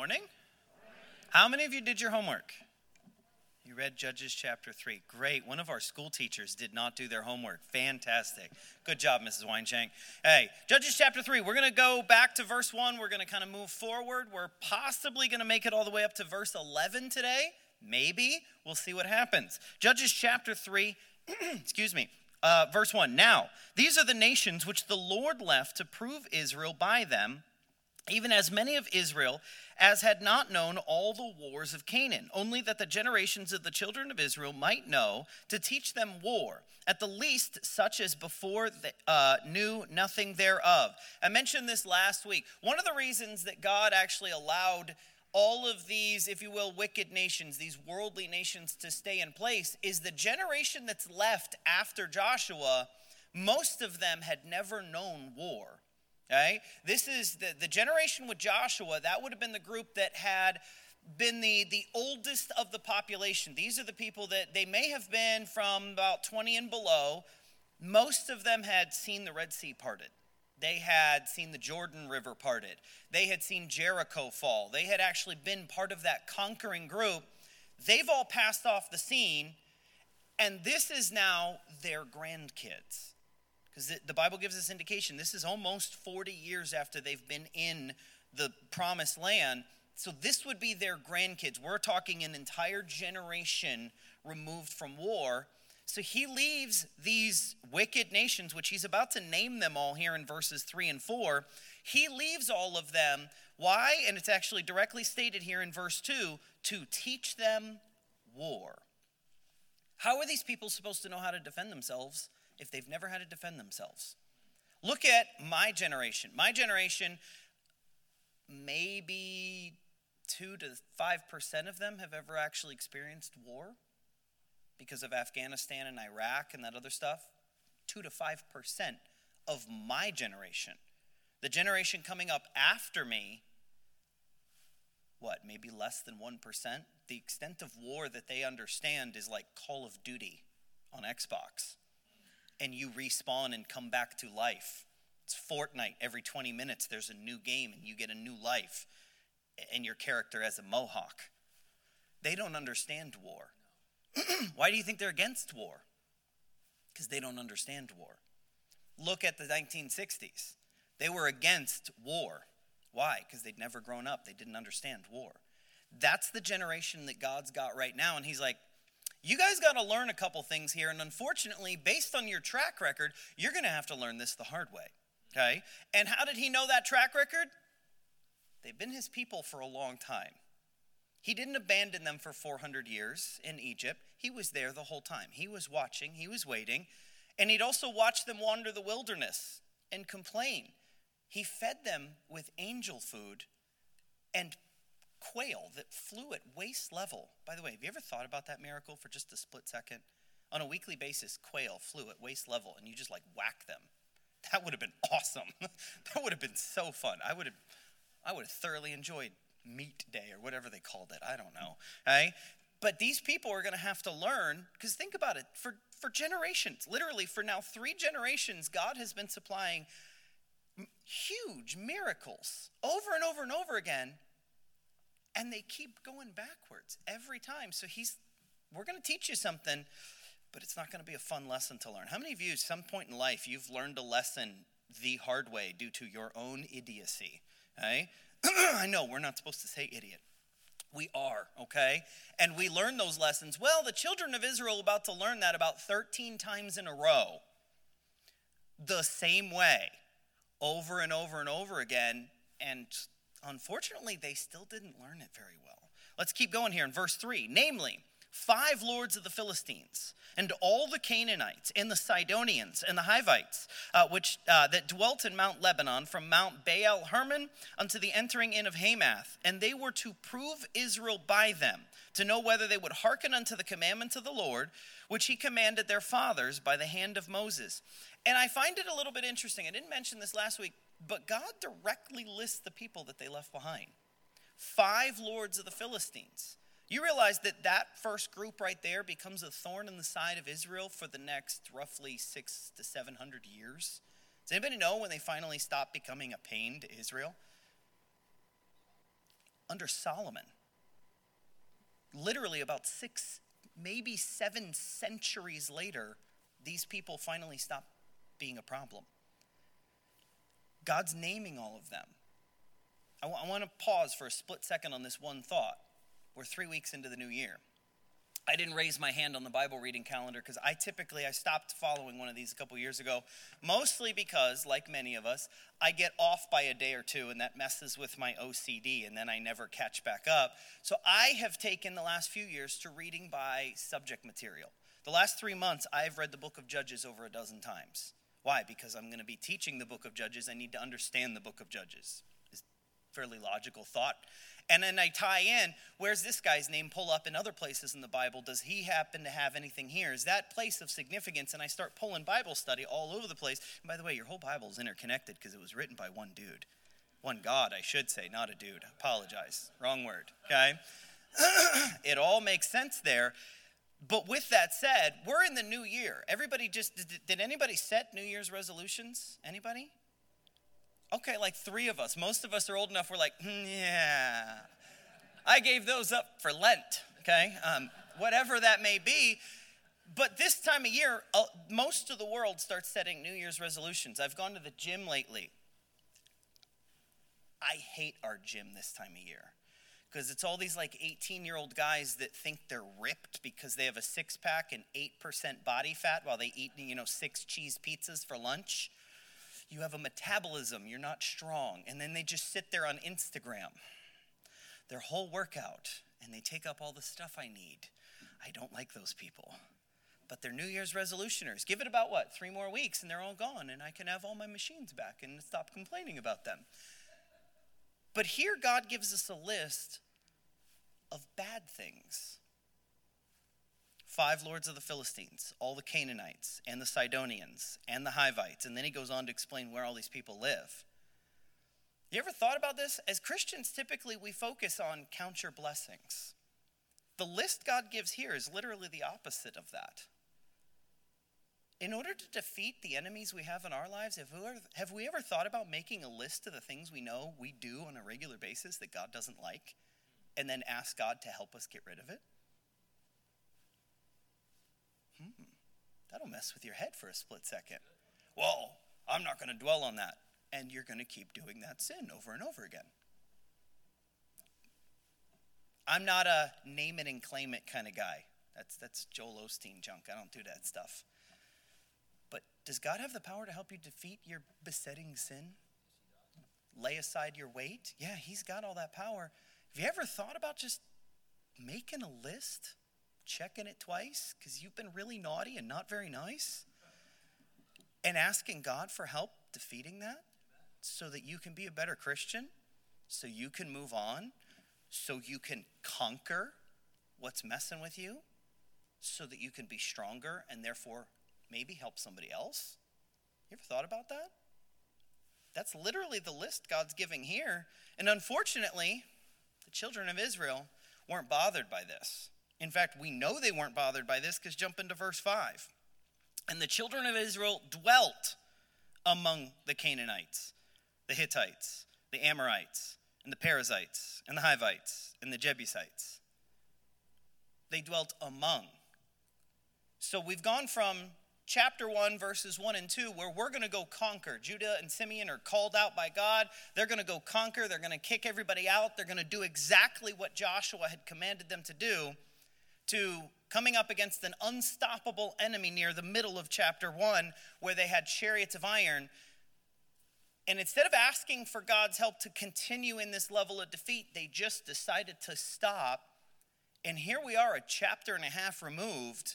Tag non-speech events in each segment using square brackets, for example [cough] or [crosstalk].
Morning. How many of you did your homework? You read Judges chapter 3. Great. One of our school teachers did not do their homework. Fantastic. Good job, Mrs. Weinshank. Hey, Judges chapter 3. We're going to go back to verse 1. We're going to kind of move forward. We're possibly going to make it all the way up to verse 11 today. Maybe. We'll see what happens. Judges chapter 3, [clears throat] excuse me, uh, verse 1. Now, these are the nations which the Lord left to prove Israel by them even as many of Israel as had not known all the wars of Canaan, only that the generations of the children of Israel might know to teach them war, at the least such as before they, uh, knew nothing thereof. I mentioned this last week. One of the reasons that God actually allowed all of these, if you will, wicked nations, these worldly nations to stay in place, is the generation that's left after Joshua, most of them had never known war. This is the, the generation with Joshua, that would have been the group that had been the, the oldest of the population. These are the people that they may have been from about 20 and below. Most of them had seen the Red Sea parted. They had seen the Jordan River parted. They had seen Jericho fall. They had actually been part of that conquering group. They've all passed off the scene, and this is now their grandkids. Because the Bible gives us indication this is almost 40 years after they've been in the promised land. So this would be their grandkids. We're talking an entire generation removed from war. So he leaves these wicked nations, which he's about to name them all here in verses 3 and 4. He leaves all of them. Why? And it's actually directly stated here in verse 2 to teach them war. How are these people supposed to know how to defend themselves if they've never had to defend themselves. Look at my generation. My generation, maybe 2 to 5% of them have ever actually experienced war because of Afghanistan and Iraq and that other stuff. 2 to 5% of my generation. The generation coming up after me, what, maybe less than 1%? The extent of war that they understand is like Call of Duty on Xbox and you respawn and come back to life. It's Fortnite. Every 20 minutes, there's a new game and you get a new life, and your character as a mohawk. They don't understand war. [clears throat] Why do you think they're against war? Because they don't understand war. Look at the 1960s. They were against war. Why? Because they'd never grown up, they didn't understand war. That's the generation that God's got right now. And He's like, you guys got to learn a couple things here. And unfortunately, based on your track record, you're going to have to learn this the hard way. Okay? And how did he know that track record? They've been his people for a long time. He didn't abandon them for 400 years in Egypt. He was there the whole time. He was watching, he was waiting, and he'd also watched them wander the wilderness and complain. He fed them with angel food and quail that flew at waist level. By the way, have you ever thought about that miracle for just a split second? On a weekly basis, quail flew at waist level and you just like whack them. That would have been awesome. [laughs] that would have been so fun. I would have I would have thoroughly enjoyed meat day or whatever they called it. I don't know. Hey? But these people are going to have to learn because think about it for for generations, literally for now 3 generations God has been supplying huge miracles over and over and over again and they keep going backwards every time. So he's, we're going to teach you something, but it's not going to be a fun lesson to learn. How many of you, at some point in life, you've learned a lesson the hard way due to your own idiocy? Okay? [clears throat] I know we're not supposed to say idiot. We are, okay? And we learn those lessons. Well, the children of Israel are about to learn that about 13 times in a row, the same way, over and over and over again. And Unfortunately, they still didn't learn it very well. Let's keep going here in verse 3. Namely, five lords of the Philistines, and all the Canaanites, and the Sidonians, and the Hivites, uh, which uh, that dwelt in Mount Lebanon, from Mount Baal Hermon unto the entering in of Hamath, and they were to prove Israel by them, to know whether they would hearken unto the commandments of the Lord, which he commanded their fathers by the hand of Moses. And I find it a little bit interesting. I didn't mention this last week. But God directly lists the people that they left behind five lords of the Philistines. You realize that that first group right there becomes a thorn in the side of Israel for the next roughly six to seven hundred years. Does anybody know when they finally stop becoming a pain to Israel? under Solomon. Literally, about six, maybe seven centuries later, these people finally stop being a problem. God's naming all of them. I, w- I want to pause for a split second on this one thought. We're three weeks into the new year. I didn't raise my hand on the Bible reading calendar because I typically I stopped following one of these a couple years ago, mostly because, like many of us, I get off by a day or two, and that messes with my OCD, and then I never catch back up. So I have taken the last few years to reading by subject material. The last three months, I've read the book of Judges over a dozen times. Why? Because I'm going to be teaching the book of Judges. I need to understand the book of Judges. It's fairly logical thought. And then I tie in, where's this guy's name pull up in other places in the Bible? Does he happen to have anything here? Is that place of significance? And I start pulling Bible study all over the place. And by the way, your whole Bible is interconnected because it was written by one dude. One God, I should say, not a dude. Apologize. Wrong word. Okay? [clears throat] it all makes sense there. But with that said, we're in the new year. Everybody just did, did anybody set New Year's resolutions? Anybody? Okay, like three of us. Most of us are old enough, we're like, mm, yeah. I gave those up for Lent, okay? Um, whatever that may be. But this time of year, uh, most of the world starts setting New Year's resolutions. I've gone to the gym lately. I hate our gym this time of year because it's all these like 18 year old guys that think they're ripped because they have a six pack and 8% body fat while they eat, you know, six cheese pizzas for lunch you have a metabolism, you're not strong. And then they just sit there on Instagram, their whole workout, and they take up all the stuff I need. I don't like those people. But they're New Year's resolutioners. Give it about what, three more weeks, and they're all gone, and I can have all my machines back and stop complaining about them. But here, God gives us a list of bad things five lords of the Philistines, all the Canaanites, and the Sidonians, and the Hivites. And then he goes on to explain where all these people live. You ever thought about this? As Christians, typically we focus on count your blessings. The list God gives here is literally the opposite of that. In order to defeat the enemies we have in our lives, have we, ever, have we ever thought about making a list of the things we know we do on a regular basis that God doesn't like and then ask God to help us get rid of it? Hmm, that'll mess with your head for a split second. Well, I'm not going to dwell on that. And you're going to keep doing that sin over and over again. I'm not a name it and claim it kind of guy. That's, that's Joel Osteen junk. I don't do that stuff. Does God have the power to help you defeat your besetting sin? Lay aside your weight? Yeah, He's got all that power. Have you ever thought about just making a list? checking it twice because you've been really naughty and not very nice, and asking God for help defeating that so that you can be a better Christian, so you can move on, so you can conquer what's messing with you, so that you can be stronger and therefore maybe help somebody else? You ever thought about that? That's literally the list God's giving here. And unfortunately, the children of Israel weren't bothered by this. In fact, we know they weren't bothered by this because jump into verse 5. And the children of Israel dwelt among the Canaanites, the Hittites, the Amorites, and the Perizzites, and the Hivites, and the Jebusites. They dwelt among. So we've gone from chapter 1, verses 1 and 2, where we're going to go conquer. Judah and Simeon are called out by God. They're going to go conquer. They're going to kick everybody out. They're going to do exactly what Joshua had commanded them to do to coming up against an unstoppable enemy near the middle of chapter 1, where they had chariots of iron. And instead of asking for God's help to continue in this level of defeat, they just decided to stop. And here we are, a chapter and a half removed,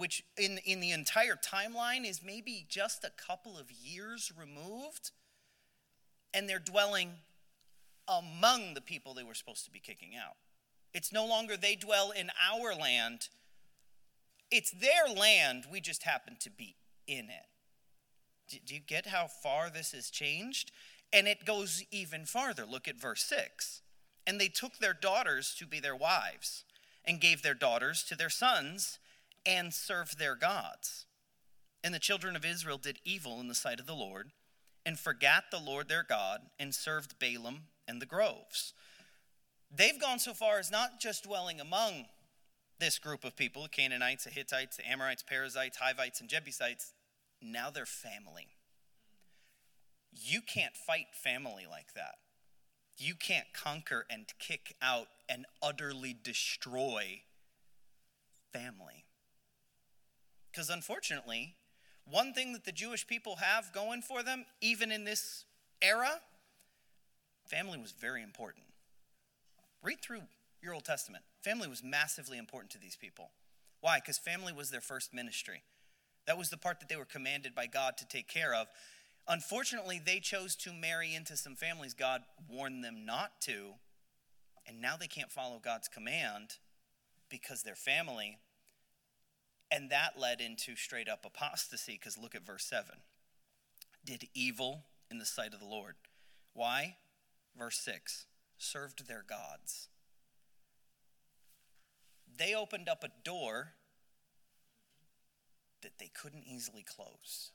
which in, in the entire timeline is maybe just a couple of years removed. And they're dwelling among the people they were supposed to be kicking out. It's no longer they dwell in our land. It's their land. We just happen to be in it. Do you get how far this has changed? And it goes even farther. Look at verse 6. And they took their daughters to be their wives, and gave their daughters to their sons, and served their gods. And the children of Israel did evil in the sight of the Lord, and forgat the Lord their God, and served Baalim and the groves. they've gone so far as not just dwelling among this group of people Canaanites, the Hittites, the Amorites, Perizzites, Hivites, and Jebusites. Now they're family. You can't fight family like that. You can't conquer and kick out and utterly destroy family. Because unfortunately, one thing that the Jewish people have going for them, even in this era, family was very important. Read through your Old Testament. Family was massively important to these people. Why? Because family was their first ministry. That was the part that they were commanded by God to take care of. Unfortunately, they chose to marry into some families God warned them not to, and now they can't follow God's command because they're family. And that led into straight up apostasy because look at verse 7. Did evil in the sight of the Lord. Why? Verse 6 served their gods. They opened up a door that they couldn't easily close.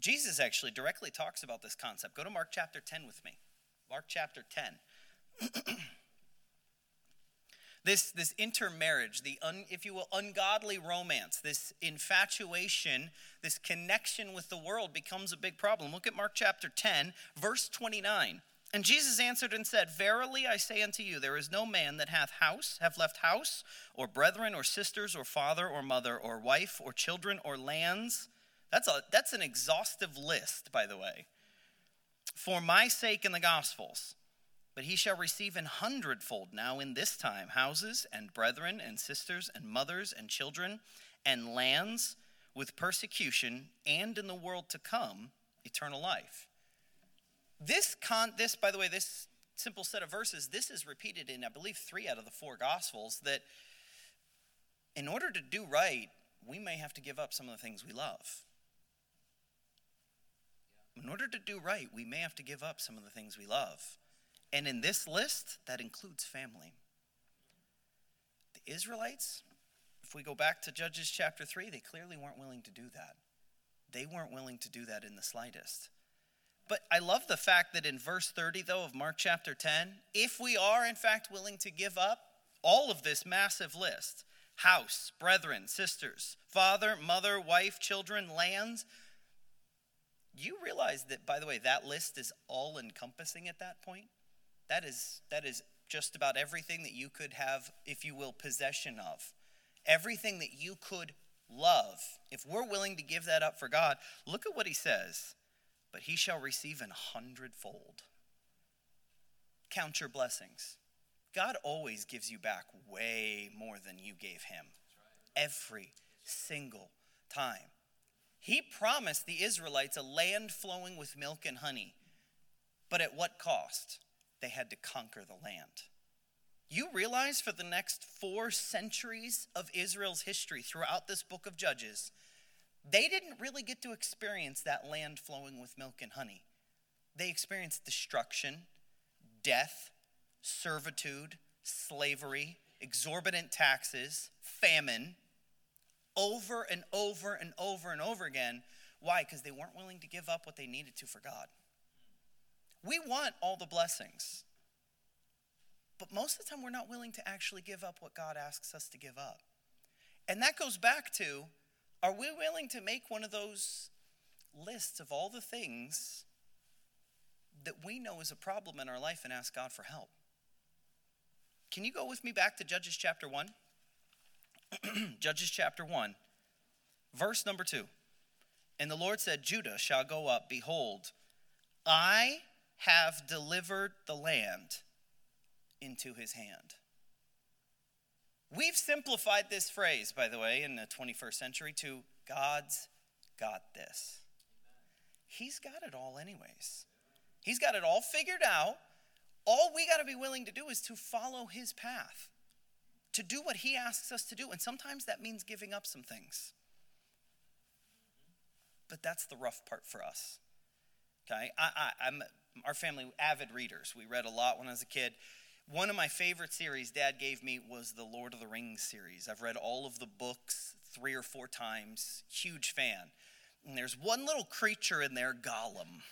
Jesus actually directly talks about this concept. Go to Mark chapter 10 with me. Mark chapter 10. [clears throat] this, this intermarriage, the un, if you will, ungodly romance, this infatuation, this connection with the world becomes a big problem. Look at Mark chapter 10, verse 29. And Jesus answered and said, Verily I say unto you, there is no man that hath house, have left house, or brethren, or sisters, or father, or mother, or wife, or children, or lands that's, a, that's an exhaustive list, by the way. For my sake in the Gospels. But he shall receive an hundredfold now in this time houses and brethren and sisters and mothers and children and lands with persecution and in the world to come eternal life. This con this by the way this simple set of verses this is repeated in I believe 3 out of the 4 gospels that in order to do right we may have to give up some of the things we love. In order to do right, we may have to give up some of the things we love. And in this list, that includes family. The Israelites, if we go back to Judges chapter 3, they clearly weren't willing to do that. They weren't willing to do that in the slightest. But I love the fact that in verse 30, though, of Mark chapter 10, if we are in fact willing to give up all of this massive list house, brethren, sisters, father, mother, wife, children, lands you realize that, by the way, that list is all encompassing at that point? That is, that is just about everything that you could have, if you will, possession of. Everything that you could love. If we're willing to give that up for God, look at what he says. But he shall receive an hundredfold. Count your blessings. God always gives you back way more than you gave him. Every single time. He promised the Israelites a land flowing with milk and honey. But at what cost? They had to conquer the land. You realize for the next four centuries of Israel's history throughout this book of Judges, they didn't really get to experience that land flowing with milk and honey. They experienced destruction, death, servitude, slavery, exorbitant taxes, famine, over and over and over and over again. Why? Because they weren't willing to give up what they needed to for God. We want all the blessings, but most of the time we're not willing to actually give up what God asks us to give up. And that goes back to are we willing to make one of those lists of all the things that we know is a problem in our life and ask God for help? Can you go with me back to Judges chapter 1? [clears throat] Judges chapter 1, verse number 2. And the Lord said, Judah shall go up. Behold, I have delivered the land into his hand. We've simplified this phrase, by the way, in the 21st century to God's got this. He's got it all, anyways. He's got it all figured out. All we got to be willing to do is to follow his path to do what He asks us to do. And sometimes that means giving up some things. But that's the rough part for us. Okay? I, I, am our family, avid readers. We read a lot when I was a kid. One of my favorite series dad gave me was the Lord of the Rings series. I've read all of the books three or four times. Huge fan. And there's one little creature in there, Gollum.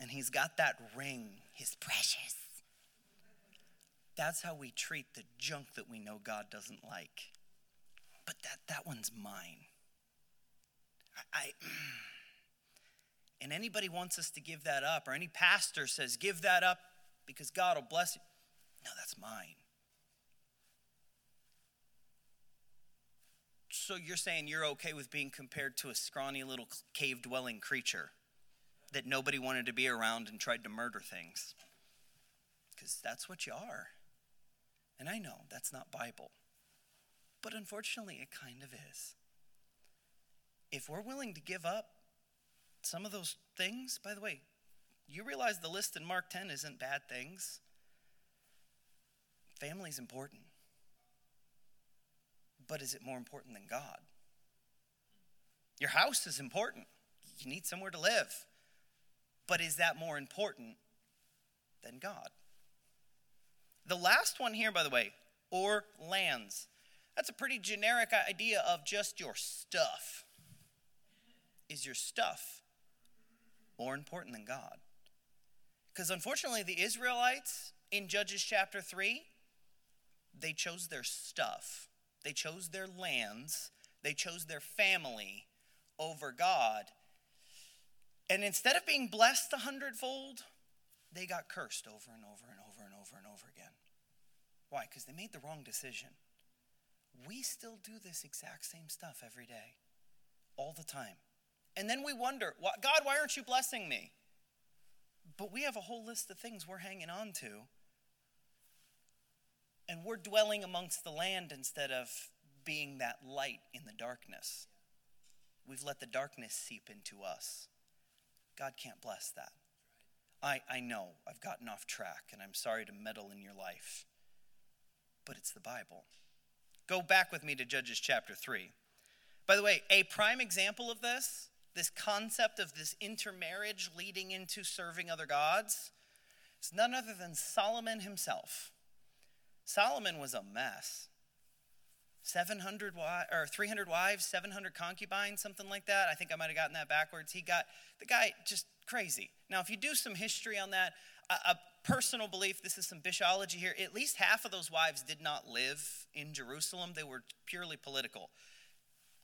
And he's got that ring, his precious That's how we treat the junk that we know God doesn't like. But that, that one's mine. I, I [clears throat] and anybody wants us to give that up, or any pastor says, give that up because God will bless you. No, that's mine. So you're saying you're okay with being compared to a scrawny little cave dwelling creature that nobody wanted to be around and tried to murder things? Because that's what you are. And I know that's not Bible. But unfortunately, it kind of is. If we're willing to give up some of those things, by the way, you realize the list in Mark 10 isn't bad things. Family's important. But is it more important than God? Your house is important. You need somewhere to live. But is that more important than God? The last one here, by the way, or lands. That's a pretty generic idea of just your stuff. Is your stuff more important than God? Because unfortunately, the Israelites in Judges chapter 3, they chose their stuff, they chose their lands, they chose their family over God. And instead of being blessed a hundredfold, they got cursed over and over and over and over and over again. Why? Because they made the wrong decision. We still do this exact same stuff every day, all the time. And then we wonder, God, why aren't you blessing me? But we have a whole list of things we're hanging on to. And we're dwelling amongst the land instead of being that light in the darkness. We've let the darkness seep into us. God can't bless that. I, I know I've gotten off track, and I'm sorry to meddle in your life, but it's the Bible. Go back with me to Judges chapter 3. By the way, a prime example of this, this concept of this intermarriage leading into serving other gods, is none other than Solomon himself. Solomon was a mess. 700 wives, or 300 wives, 700 concubines, something like that. I think I might have gotten that backwards. He got the guy just crazy. Now, if you do some history on that, a, a personal belief, this is some bishology here, at least half of those wives did not live in Jerusalem. They were purely political.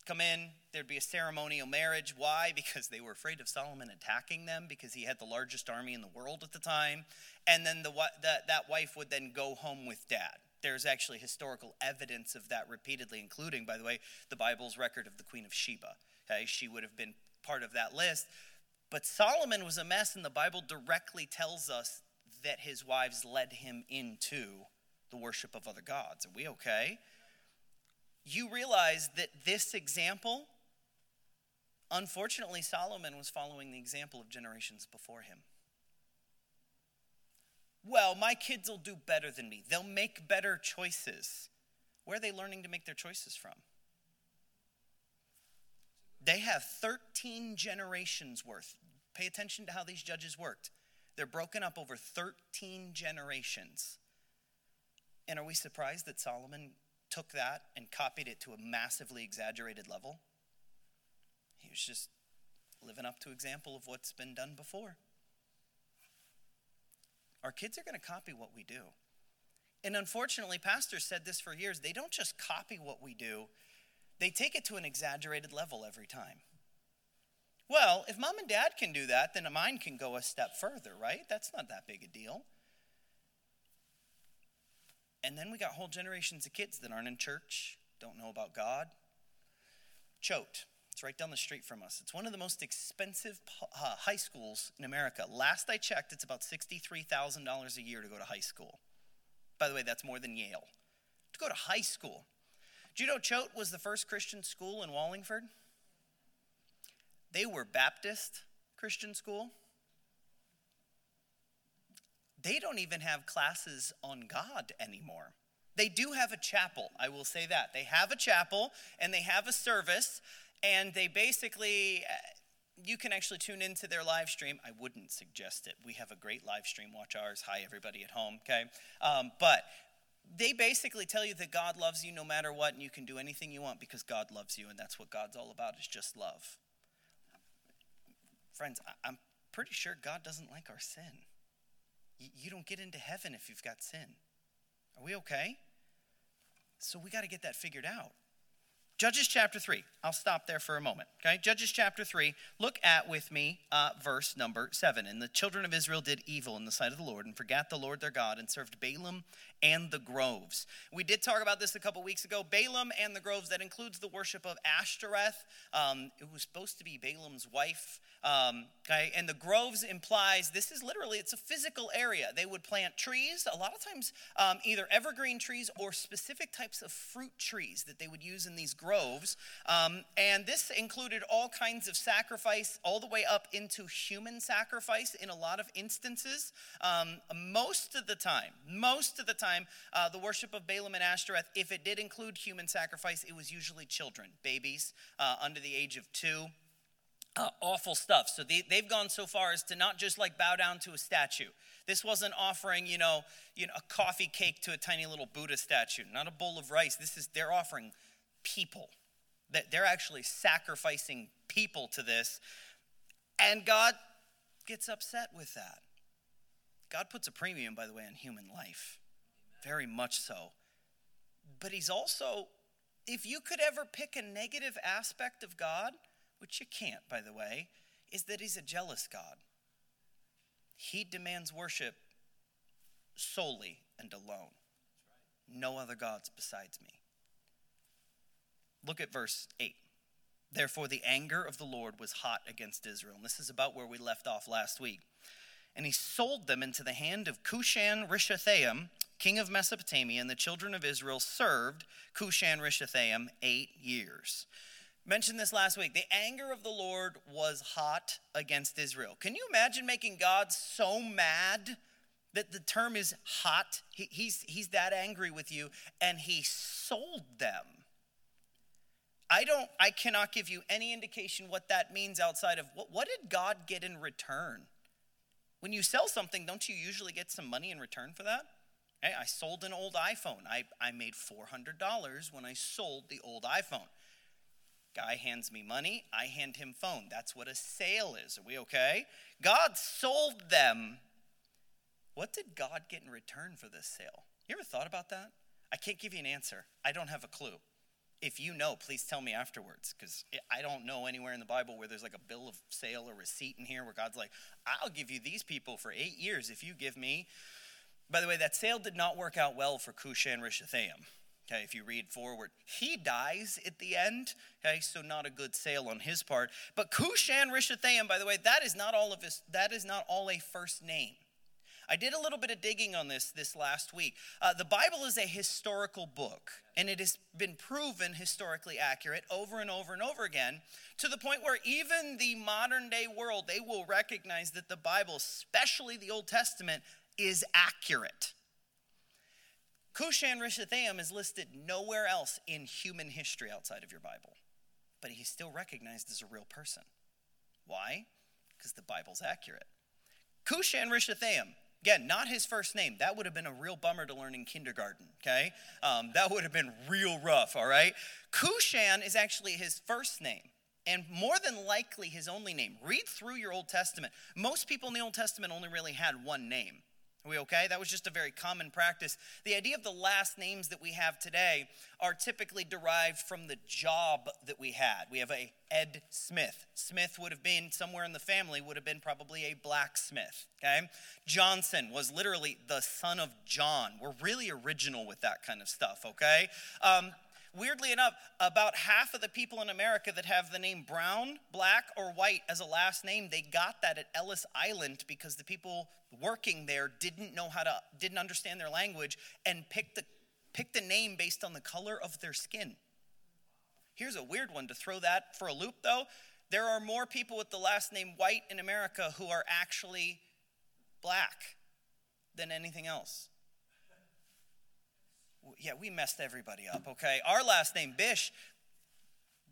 Come in, there'd be a ceremonial marriage. Why? [laughs] Because they were afraid of Solomon attacking them because he had the largest army in the world at the time. And then the, the that wife would then go home with dad there's actually historical evidence of that repeatedly, including, by the way, the Bible's record of the Queen of Sheba. Okay, she would have been part of that list. But Solomon was a mess, and the Bible directly tells us that his wives led him into the worship of other gods. Are we okay? You realize that this example, unfortunately, Solomon was following the example of generations before him. Well, my kids will do better than me, they'll make better choices. Where are they learning to make their choices from? They have 13 generations worth. Pay attention to how these judges worked. They're broken up over 13 generations. And are we surprised that Solomon took that and copied it to a massively exaggerated level? He was just living up to example of what's been done before. Our kids are going to copy what we do. And unfortunately, pastors said this for years. They don't just copy what we do, they take it to an exaggerated level every time. Well, if mom and dad can do that, then a mine can go a step further, right? That's not that big a deal. And then we got whole generations of kids that aren't in church, don't know about God. Choate, it's right down the street from us. It's one of the most expensive uh, high schools in America. Last I checked, it's about $63,000 a year to go to high school. By the way, that's more than Yale. To go to high school. Do you know Choate was the first Christian school in Wallingford? They were Baptist Christian school. They don't even have classes on God anymore. They do have a chapel, I will say that. They have a chapel and they have a service, and they basically, uh, you can actually tune into their live stream. I wouldn't suggest it. We have a great live stream. Watch ours. Hi, everybody at home, okay? Um, but they basically tell you that God loves you no matter what, and you can do anything you want because God loves you, and that's what God's all about is just love. Friends, I'm pretty sure God doesn't like our sin. You don't get into heaven if you've got sin. Are we okay? So we got to get that figured out. Judges chapter 3. I'll stop there for a moment. Okay? Judges chapter 3. Look at with me uh, verse number 7. And the children of Israel did evil in the sight of the Lord and forgot the Lord their God and served Baalim and the groves. We did talk about this a couple weeks ago. Balaam and the groves, that includes the worship of Ashtoreth. Um, it was supposed to be Balaam's wife. Um, okay, and the groves implies this is literally it's a physical area. They would plant trees, a lot of times um, either evergreen trees or specific types of fruit trees that they would use in these groves. Um, and this included all kinds of sacrifice, all the way up into human sacrifice in a lot of instances. Um, most of the time, most of the time, uh, the worship of Balaam and Ashtoreth, if it did include human sacrifice, it was usually children, babies uh, under the age of two uh, awful stuff. So they, they've gone so far as to not just like bow down to a statue. This wasn't offering, you know, you know, a coffee cake to a tiny little Buddha statue, not a bowl of rice. This is they're offering people. That they're actually sacrificing people to this. And God gets upset with that. God puts a premium, by the way, on human life. Very much so. But he's also, if you could ever pick a negative aspect of God, which you can't, by the way, is that he's a jealous God. He demands worship solely and alone. No other gods besides me. Look at verse 8. Therefore, the anger of the Lord was hot against Israel. And this is about where we left off last week. And he sold them into the hand of Cushan Rishathaim, king of Mesopotamia, and the children of Israel served Cushan Rishathaim eight years mentioned this last week. The anger of the Lord was hot against Israel. Can you imagine making God so mad that the term is hot? He, he's, he's that angry with you, and he sold them. I don't, I cannot give you any indication what that means outside of what, what did God get in return? When you sell something, don't you usually get some money in return for that? Hey, I sold an old iPhone. I, I made $400 when I sold the old iPhone. Guy hands me money, I hand him phone. That's what a sale is. Are we okay? God sold them. What did God get in return for this sale? You ever thought about that? I can't give you an answer. I don't have a clue. If you know, please tell me afterwards, because I don't know anywhere in the Bible where there's like a bill of sale or receipt in here where God's like, I'll give you these people for eight years if you give me. By the way, that sale did not work out well for Cushan Rishathaim. Okay, if you read forward, he dies at the end. Okay, so not a good sale on his part. But Cushan Rishathaim, by the way, that is not all of his. That is not all a first name. I did a little bit of digging on this this last week. Uh, the Bible is a historical book, and it has been proven historically accurate over and over and over again, to the point where even the modern day world they will recognize that the Bible, especially the Old Testament, is accurate. Cushan Rishathaim is listed nowhere else in human history outside of your Bible, but he's still recognized as a real person. Why? Because the Bible's accurate. Cushan Rishathaim, again, not his first name. That would have been a real bummer to learn in kindergarten, okay? Um, that would have been real rough, all right? Cushan is actually his first name and more than likely his only name. Read through your Old Testament. Most people in the Old Testament only really had one name. Are we okay? That was just a very common practice. The idea of the last names that we have today are typically derived from the job that we had. We have a Ed Smith. Smith would have been somewhere in the family would have been probably a blacksmith, okay? Johnson was literally the son of John. We're really original with that kind of stuff, okay? Um, weirdly enough, about half of the people in America that have the name Brown, Black, or White as a last name, they got that at Ellis Island because the people working there didn't know how to, didn't understand their language and picked the, picked the name based on the color of their skin. Here's a weird one to throw that for a loop, though. There are more people with the last name White in America who are actually black than anything else yeah, we messed everybody up, okay? Our last name, Bish,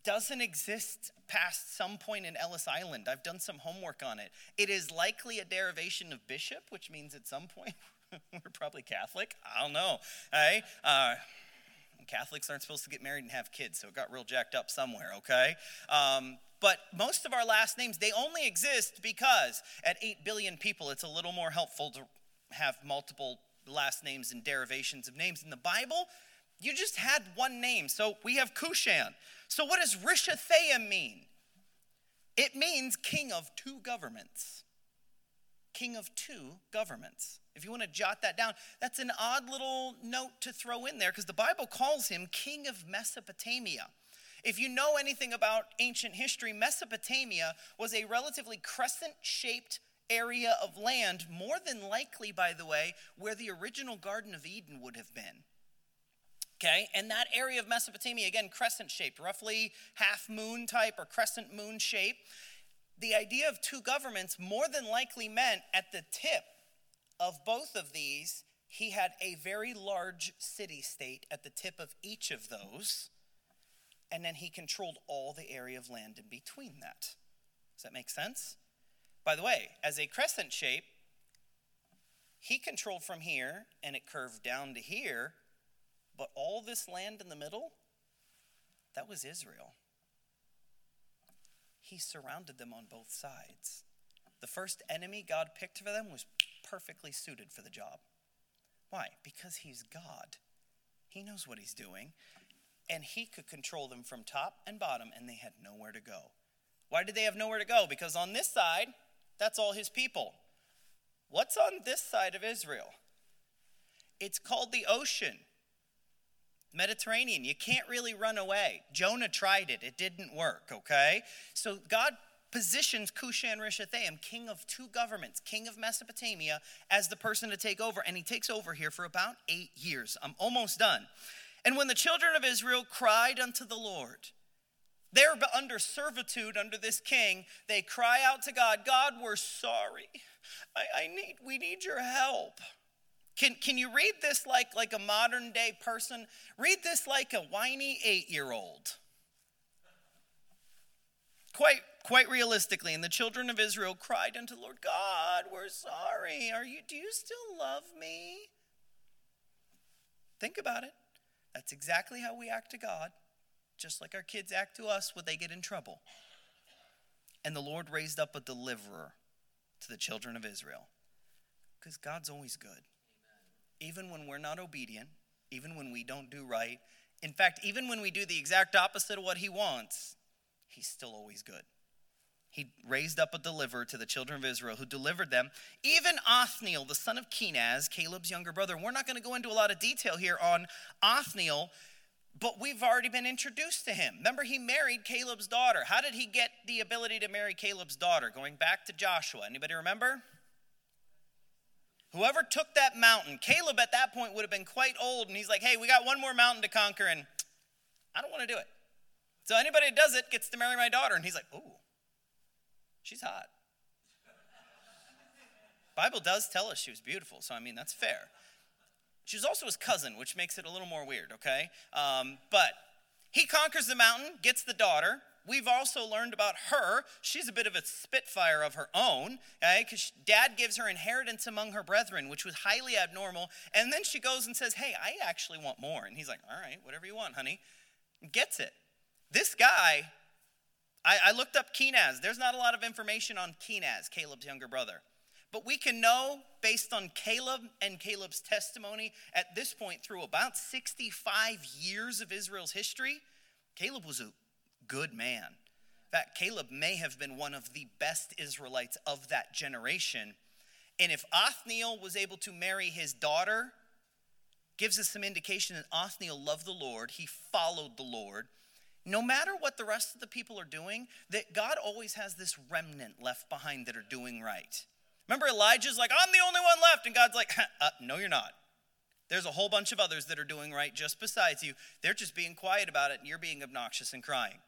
doesn't exist past some point in Ellis Island. I've done some homework on it. It is likely a derivation of bishop, which means at some point [laughs] we're probably Catholic. I don't know. Hey, uh, Catholics aren't supposed to get married and have kids, so it got real jacked up somewhere, okay? Um, but most of our last names, they only exist because at 8 billion people, it's a little more helpful to have multiple last names and derivations of names. In the Bible, you just had one name. So we have Cushan. So what does Rishathaim mean? It means king of two governments. King of two governments. If you want to jot that down, that's an odd little note to throw in there because the Bible calls him king of Mesopotamia. If you know anything about ancient history, Mesopotamia was a relatively crescent shaped area of land, more than likely, by the way, where the original Garden of Eden would have been. Okay, and that area of Mesopotamia, again, crescent shaped, roughly half moon type or crescent moon shape. The idea of two governments more than likely meant at the tip of both of these, he had a very large city state at the tip of each of those, and then he controlled all the area of land in between that. Does that make sense? By the way, as a crescent shape, he controlled from here and it curved down to here but all this land in the middle, that was Israel. He surrounded them on both sides. The first enemy God picked for them was perfectly suited for the job. Why? Because he's God. He knows what he's doing, and he could control them from top and bottom, and they had nowhere to go. Why did they have nowhere to go? Because on this side, that's all his people. What's on this side of Israel? It's called the ocean. Mediterranean. You can't really run away. Jonah tried it, it didn't work, okay? So God positions Cushan Rishathaim, king of two governments, king of Mesopotamia, as the person to take over. And he takes over here for about eight years. I'm almost done. And when the children of Israel cried unto the Lord, they're under servitude under this king. They cry out to God, God, we're sorry. I, I need, we need your help. Can, can you read this like, like a modern day person? Read this like a whiny eight year old. Quite, quite realistically, and the children of Israel cried unto Lord, God, we're sorry. Are you, do you still love me? Think about it. That's exactly how we act to God, just like our kids act to us when they get in trouble. And the Lord raised up a deliverer to the children of Israel because God's always good even when we're not obedient, even when we don't do right. In fact, even when we do the exact opposite of what he wants, he's still always good. He raised up a deliverer to the children of Israel who delivered them. Even Othniel, the son of Kenaz, Caleb's younger brother. We're not going to go into a lot of detail here on Othniel, but we've already been introduced to him. Remember, he married Caleb's daughter. How did he get the ability to marry Caleb's daughter? Going back to Joshua. Anybody remember? Whoever took that mountain, Caleb at that point would have been quite old, and he's like, hey, we got one more mountain to conquer, and I don't want to do it. So anybody that does it gets to marry my daughter. And he's like, ooh, she's hot. [laughs] Bible does tell us she was beautiful, so I mean, that's fair. She was also his cousin, which makes it a little more weird, okay? Um, but he conquers the mountain, gets the daughter, we've also learned about her. She's a bit of a spitfire of her own, okay? Because dad gives her inheritance among her brethren, which was highly abnormal. And then she goes and says, Hey, I actually want more. And he's like, All right, whatever you want, honey. Gets it. This guy, I, I looked up Kenaz. There's not a lot of information on Kenaz, Caleb's younger brother. But we can know based on Caleb and Caleb's testimony at this point through about 65 years of Israel's history, Caleb was a good man. In fact, Caleb may have been one of the best Israelites of that generation. And if Othniel was able to marry his daughter, gives us some indication that Othniel loved the Lord, he followed the Lord. No matter what the rest of the people are doing, that God always has this remnant left behind that are doing right. Remember, Elijah's like, I'm the only one left. And God's like, [laughs] uh, No, you're not. There's a whole bunch of others that are doing right just besides you. They're just being quiet about it, and you're being obnoxious and crying.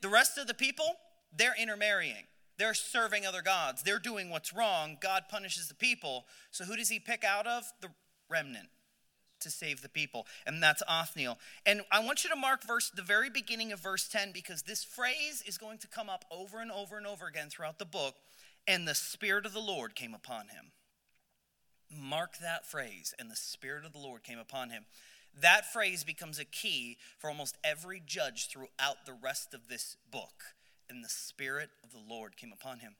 The rest of the people, they're intermarrying. They're serving other gods. They're doing what's wrong. God punishes the people. So who does he pick out of? The remnant to save the people. And that's Othniel. And I want you to mark verse the very beginning of verse 10 because this phrase is going to come up over and over and over again throughout the book. And the Spirit of the Lord came upon him. Mark that phrase. And the Spirit of the Lord came upon him. That phrase becomes a key for almost every judge throughout the rest of this book. And the Spirit of the Lord came upon him.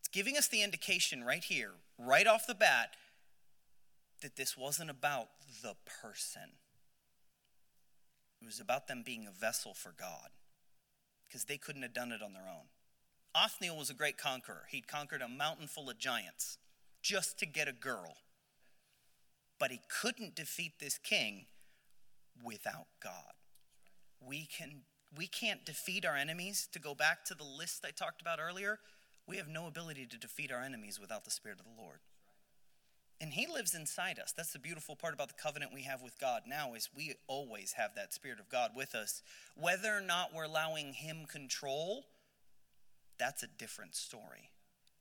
It's giving us the indication right here, right off the bat, that this wasn't about the person, it was about them being a vessel for God because they couldn't have done it on their own. Othniel was a great conqueror. He'd conquered a mountain full of giants just to get a girl. But he couldn't defeat this king without God. We can we can't defeat our enemies. To go back to the list I talked about earlier, we have no ability to defeat our enemies without the Spirit of the Lord. And He lives inside us. That's the beautiful part about the covenant we have with God now is we always have that Spirit of God with us. Whether or not we're allowing Him control, that's a different story.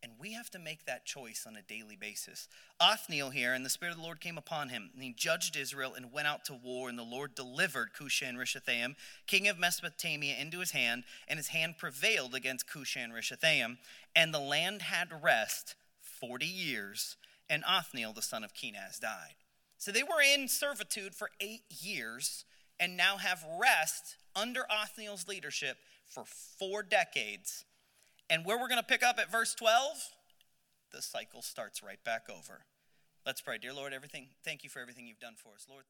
And we have to make that choice on a daily basis. Othniel here, and the Spirit of the Lord came upon him, and he judged Israel and went out to war, and the Lord delivered Cushan Rishathaim, king of Mesopotamia, into his hand, and his hand prevailed against Cushan Rishathaim, and the land had rest 40 years, and Othniel, the son of Kenaz, died. So they were in servitude for eight years, and now have rest under Othniel's leadership for four decades and where we're going to pick up at verse 12, the cycle starts right back over. Let's pray. Dear Lord, everything, thank you for everything you've done for us. Lord,